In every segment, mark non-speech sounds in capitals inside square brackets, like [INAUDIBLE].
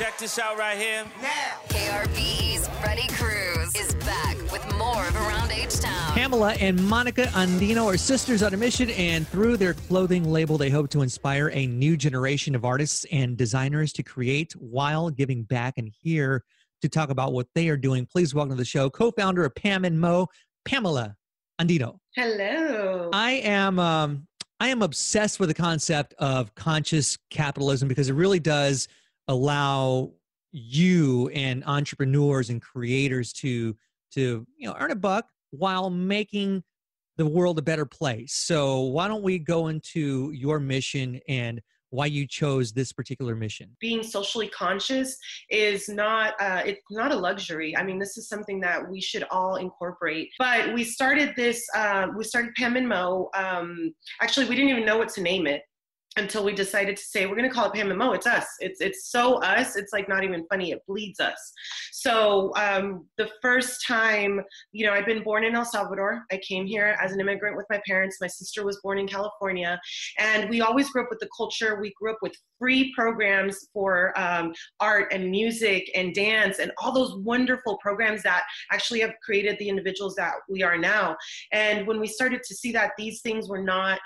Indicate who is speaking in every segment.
Speaker 1: Check this out right here.
Speaker 2: Now.
Speaker 3: KRBE's Freddie Cruz is back with more of Around H Town.
Speaker 4: Pamela and Monica Andino are sisters on a mission, and through their clothing label, they hope to inspire a new generation of artists and designers to create while giving back. And here to talk about what they are doing, please welcome to the show co founder of Pam and Mo, Pamela Andino.
Speaker 5: Hello.
Speaker 4: I am um, I am obsessed with the concept of conscious capitalism because it really does allow you and entrepreneurs and creators to to you know earn a buck while making the world a better place. So why don't we go into your mission and why you chose this particular mission?
Speaker 5: Being socially conscious is not uh, it's not a luxury. I mean this is something that we should all incorporate. But we started this uh, we started pam and mo um, actually we didn't even know what to name it until we decided to say we're going to call it Pam and Mo. It's us. It's it's so us. It's like not even funny. It bleeds us. So um, the first time, you know, I've been born in El Salvador. I came here as an immigrant with my parents. My sister was born in California, and we always grew up with the culture. We grew up with free programs for um, art and music and dance and all those wonderful programs that actually have created the individuals that we are now. And when we started to see that these things were not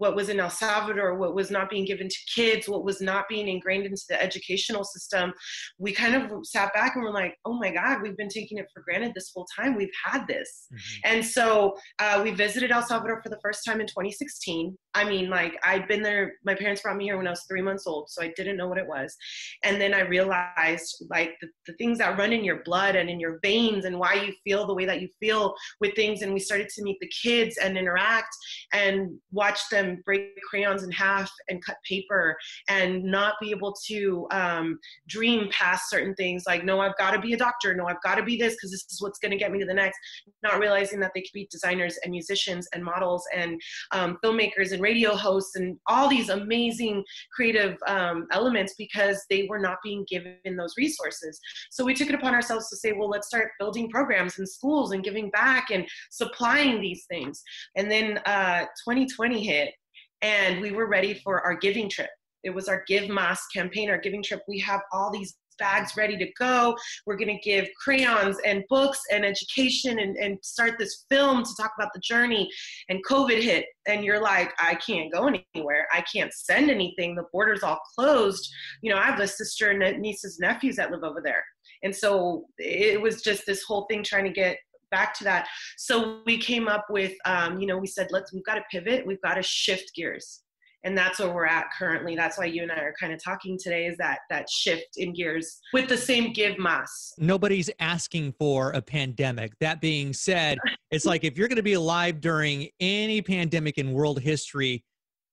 Speaker 5: what was in El Salvador, what was not being given to kids, what was not being ingrained into the educational system, we kind of sat back and were like, oh my God, we've been taking it for granted this whole time. We've had this. Mm-hmm. And so uh, we visited El Salvador for the first time in 2016. I mean, like, I'd been there, my parents brought me here when I was three months old, so I didn't know what it was. And then I realized, like, the, the things that run in your blood and in your veins and why you feel the way that you feel with things. And we started to meet the kids and interact and watch them break crayons in half and cut paper and not be able to um, dream past certain things like no i've got to be a doctor no i've got to be this because this is what's going to get me to the next not realizing that they could be designers and musicians and models and um, filmmakers and radio hosts and all these amazing creative um, elements because they were not being given those resources so we took it upon ourselves to say well let's start building programs in schools and giving back and supplying these things and then uh, 2020 hit and we were ready for our giving trip. It was our Give Mas campaign, our giving trip. We have all these bags ready to go. We're going to give crayons and books and education and, and start this film to talk about the journey. And COVID hit, and you're like, I can't go anywhere. I can't send anything. The border's all closed. You know, I have a sister and nieces, nephews that live over there. And so it was just this whole thing trying to get back to that. So we came up with, um, you know, we said, let's, we've got to pivot, we've got to shift gears. And that's where we're at currently. That's why you and I are kind of talking today is that that shift in gears with the same give mas.
Speaker 4: Nobody's asking for a pandemic. That being said, it's like if you're going to be alive during any pandemic in world history,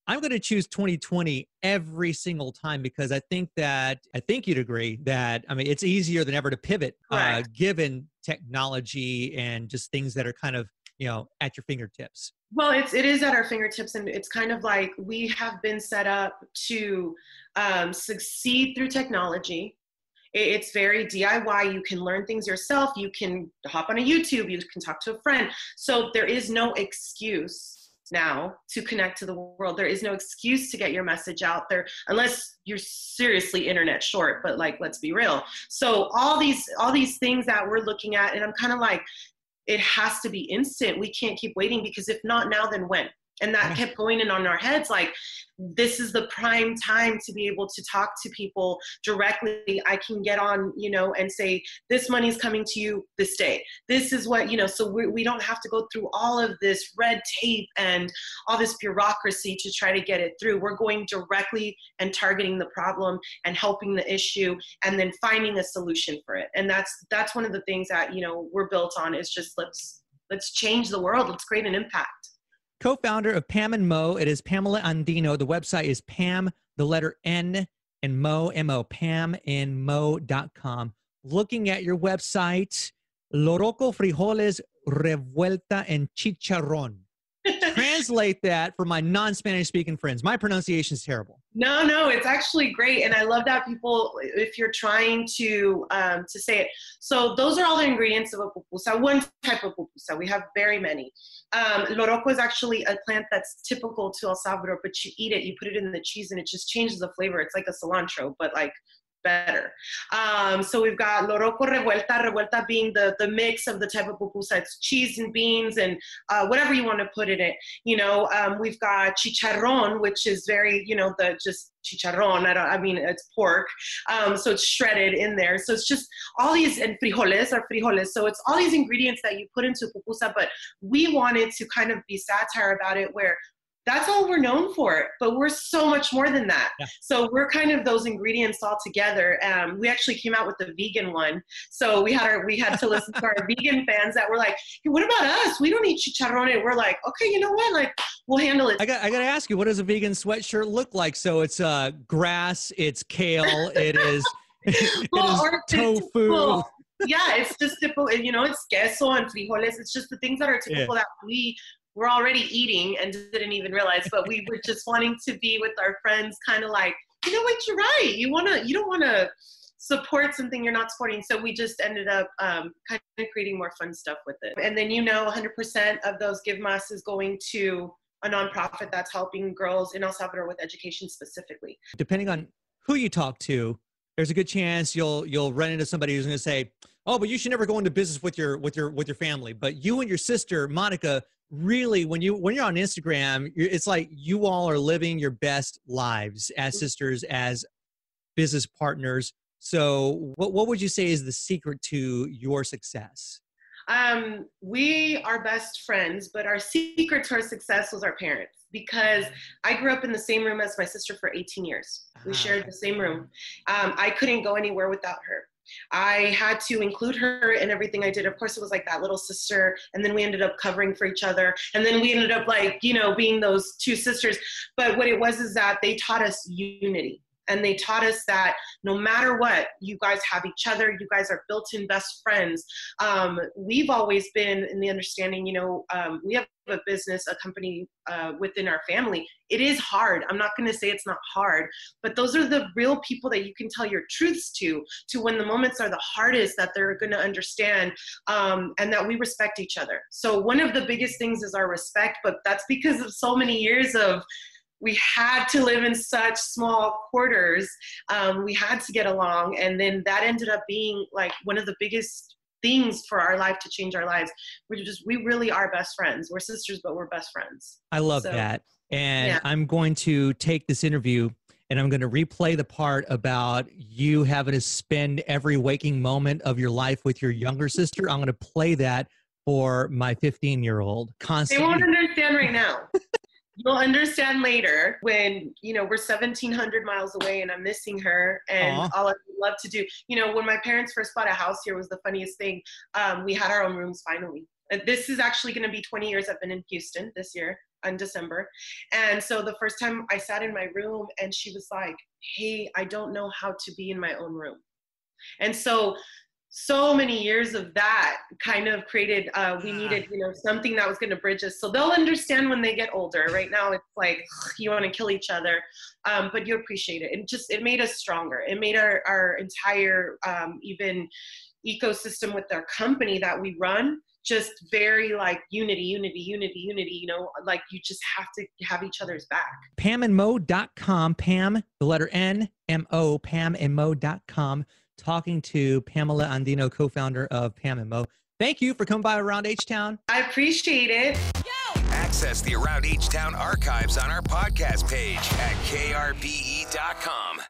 Speaker 4: I'm going to choose 2020 every single time because I think that I think you'd agree that I mean it's easier than ever to pivot uh, given technology and just things that are kind of you know at your fingertips.
Speaker 5: Well, it's it is at our fingertips, and it's kind of like we have been set up to um, succeed through technology. It's very DIY. You can learn things yourself. You can hop on a YouTube. You can talk to a friend. So there is no excuse now to connect to the world. There is no excuse to get your message out there unless you're seriously internet short, but like let's be real. So all these all these things that we're looking at and I'm kind of like it has to be instant. We can't keep waiting because if not now then when? And that kept going in on our heads like this is the prime time to be able to talk to people directly. I can get on you know and say this money is coming to you this day. This is what you know so we, we don't have to go through all of this red tape and all this bureaucracy to try to get it through. We're going directly and targeting the problem and helping the issue and then finding a solution for it. And that's that's one of the things that you know we're built on is just let's let's change the world. Let's create an impact
Speaker 4: co-founder of Pam and Mo. It is Pamela Andino. The website is Pam, the letter N, and Mo, M-O, pamandmo.com. Looking at your website, Loroco frijoles revuelta en chicharrón. Translate that for my non-Spanish speaking friends. My pronunciation is terrible.
Speaker 5: No, no, it's actually great, and I love that people, if you're trying to um, to say it. So those are all the ingredients of a pupusa. One type of pupusa. We have very many. Um, loroco is actually a plant that's typical to El Salvador, but you eat it, you put it in the cheese, and it just changes the flavor. It's like a cilantro, but like better. Um, so we've got loroco revuelta, revuelta being the, the mix of the type of pupusa. It's cheese and beans and uh, whatever you want to put in it. You know, um, we've got chicharron, which is very, you know, the just chicharron. I don't, I mean, it's pork. Um, so it's shredded in there. So it's just all these, and frijoles are frijoles. So it's all these ingredients that you put into pupusa, but we wanted to kind of be satire about it where that's all we're known for but we're so much more than that. Yeah. so we're kind of those ingredients all together. Um, we actually came out with the vegan one. So we had our we had to listen to our [LAUGHS] vegan fans that were like hey, what about us? We don't eat chicharrón and we're like okay you know what? Like we'll handle it.
Speaker 4: I got i got to ask you what does a vegan sweatshirt look like? So it's uh grass it's kale it is [LAUGHS] well, is tofu.
Speaker 5: well, [LAUGHS] yeah, it's just typical. You know, it's queso and frijoles. It's just the things that are typical yeah. that we we're already eating and didn't even realize, but we [LAUGHS] were just wanting to be with our friends, kind of like, you know what, you're right. You wanna, you don't wanna support something you're not supporting. So we just ended up um, kind of creating more fun stuff with it. And then you know, 100% of those give mas is going to a nonprofit that's helping girls in El Salvador with education specifically.
Speaker 4: Depending on who you talk to, there's a good chance you'll you'll run into somebody who's going to say, "Oh, but you should never go into business with your with your with your family." But you and your sister Monica really when you when you're on instagram it's like you all are living your best lives as mm-hmm. sisters as business partners. So what, what would you say is the secret to your success?
Speaker 5: Um, we are best friends but our secret to our success was our parents because i grew up in the same room as my sister for 18 years. We ah. shared the same room. Um, i couldn't go anywhere without her I had to include her in everything I did. Of course, it was like that little sister, and then we ended up covering for each other, and then we ended up like you know being those two sisters. But what it was is that they taught us unity and they taught us that no matter what you guys have each other you guys are built-in best friends. Um, we've always been in the understanding you know um, we have a business a company uh, within our family. It is hard. I'm not going to say it's not hard but those are the real people that you can tell your truths to to when the moments are the hardest that they're going to understand um, and that we respect each other. So one of the biggest things is our respect but that's because of so many years of we had to live in such small quarters. Um, we had to get along. And then that ended up being like one of the biggest things for our life to change our lives. We're just, we really are best friends. We're sisters, but we're best friends.
Speaker 4: I love so, that. And yeah. I'm going to take this interview and I'm going to replay the part about you having to spend every waking moment of your life with your younger sister. I'm going to play that for my 15 year old constantly.
Speaker 5: They won't understand right now. [LAUGHS] You'll understand later when, you know, we're 1700 miles away and I'm missing her and Aww. all I love to do. You know, when my parents first bought a house here was the funniest thing. Um, we had our own rooms finally. This is actually going to be 20 years I've been in Houston this year in December. And so the first time I sat in my room and she was like, Hey, I don't know how to be in my own room. And so so many years of that kind of created uh, we needed you know something that was going to bridge us. So they'll understand when they get older. Right now it's like you want to kill each other. Um, but you appreciate it. It just it made us stronger. It made our, our entire um, even ecosystem with our company that we run just very like unity unity unity unity you know like you just have to have each other's back.
Speaker 4: Pam and pamandmo.com pam the letter n m o pam and pamandmo.com talking to Pamela Andino, co founder of Pam and Mo. Thank you for coming by Around H Town.
Speaker 5: I appreciate it.
Speaker 1: Access the Around H Town archives on our podcast page at krbe.com.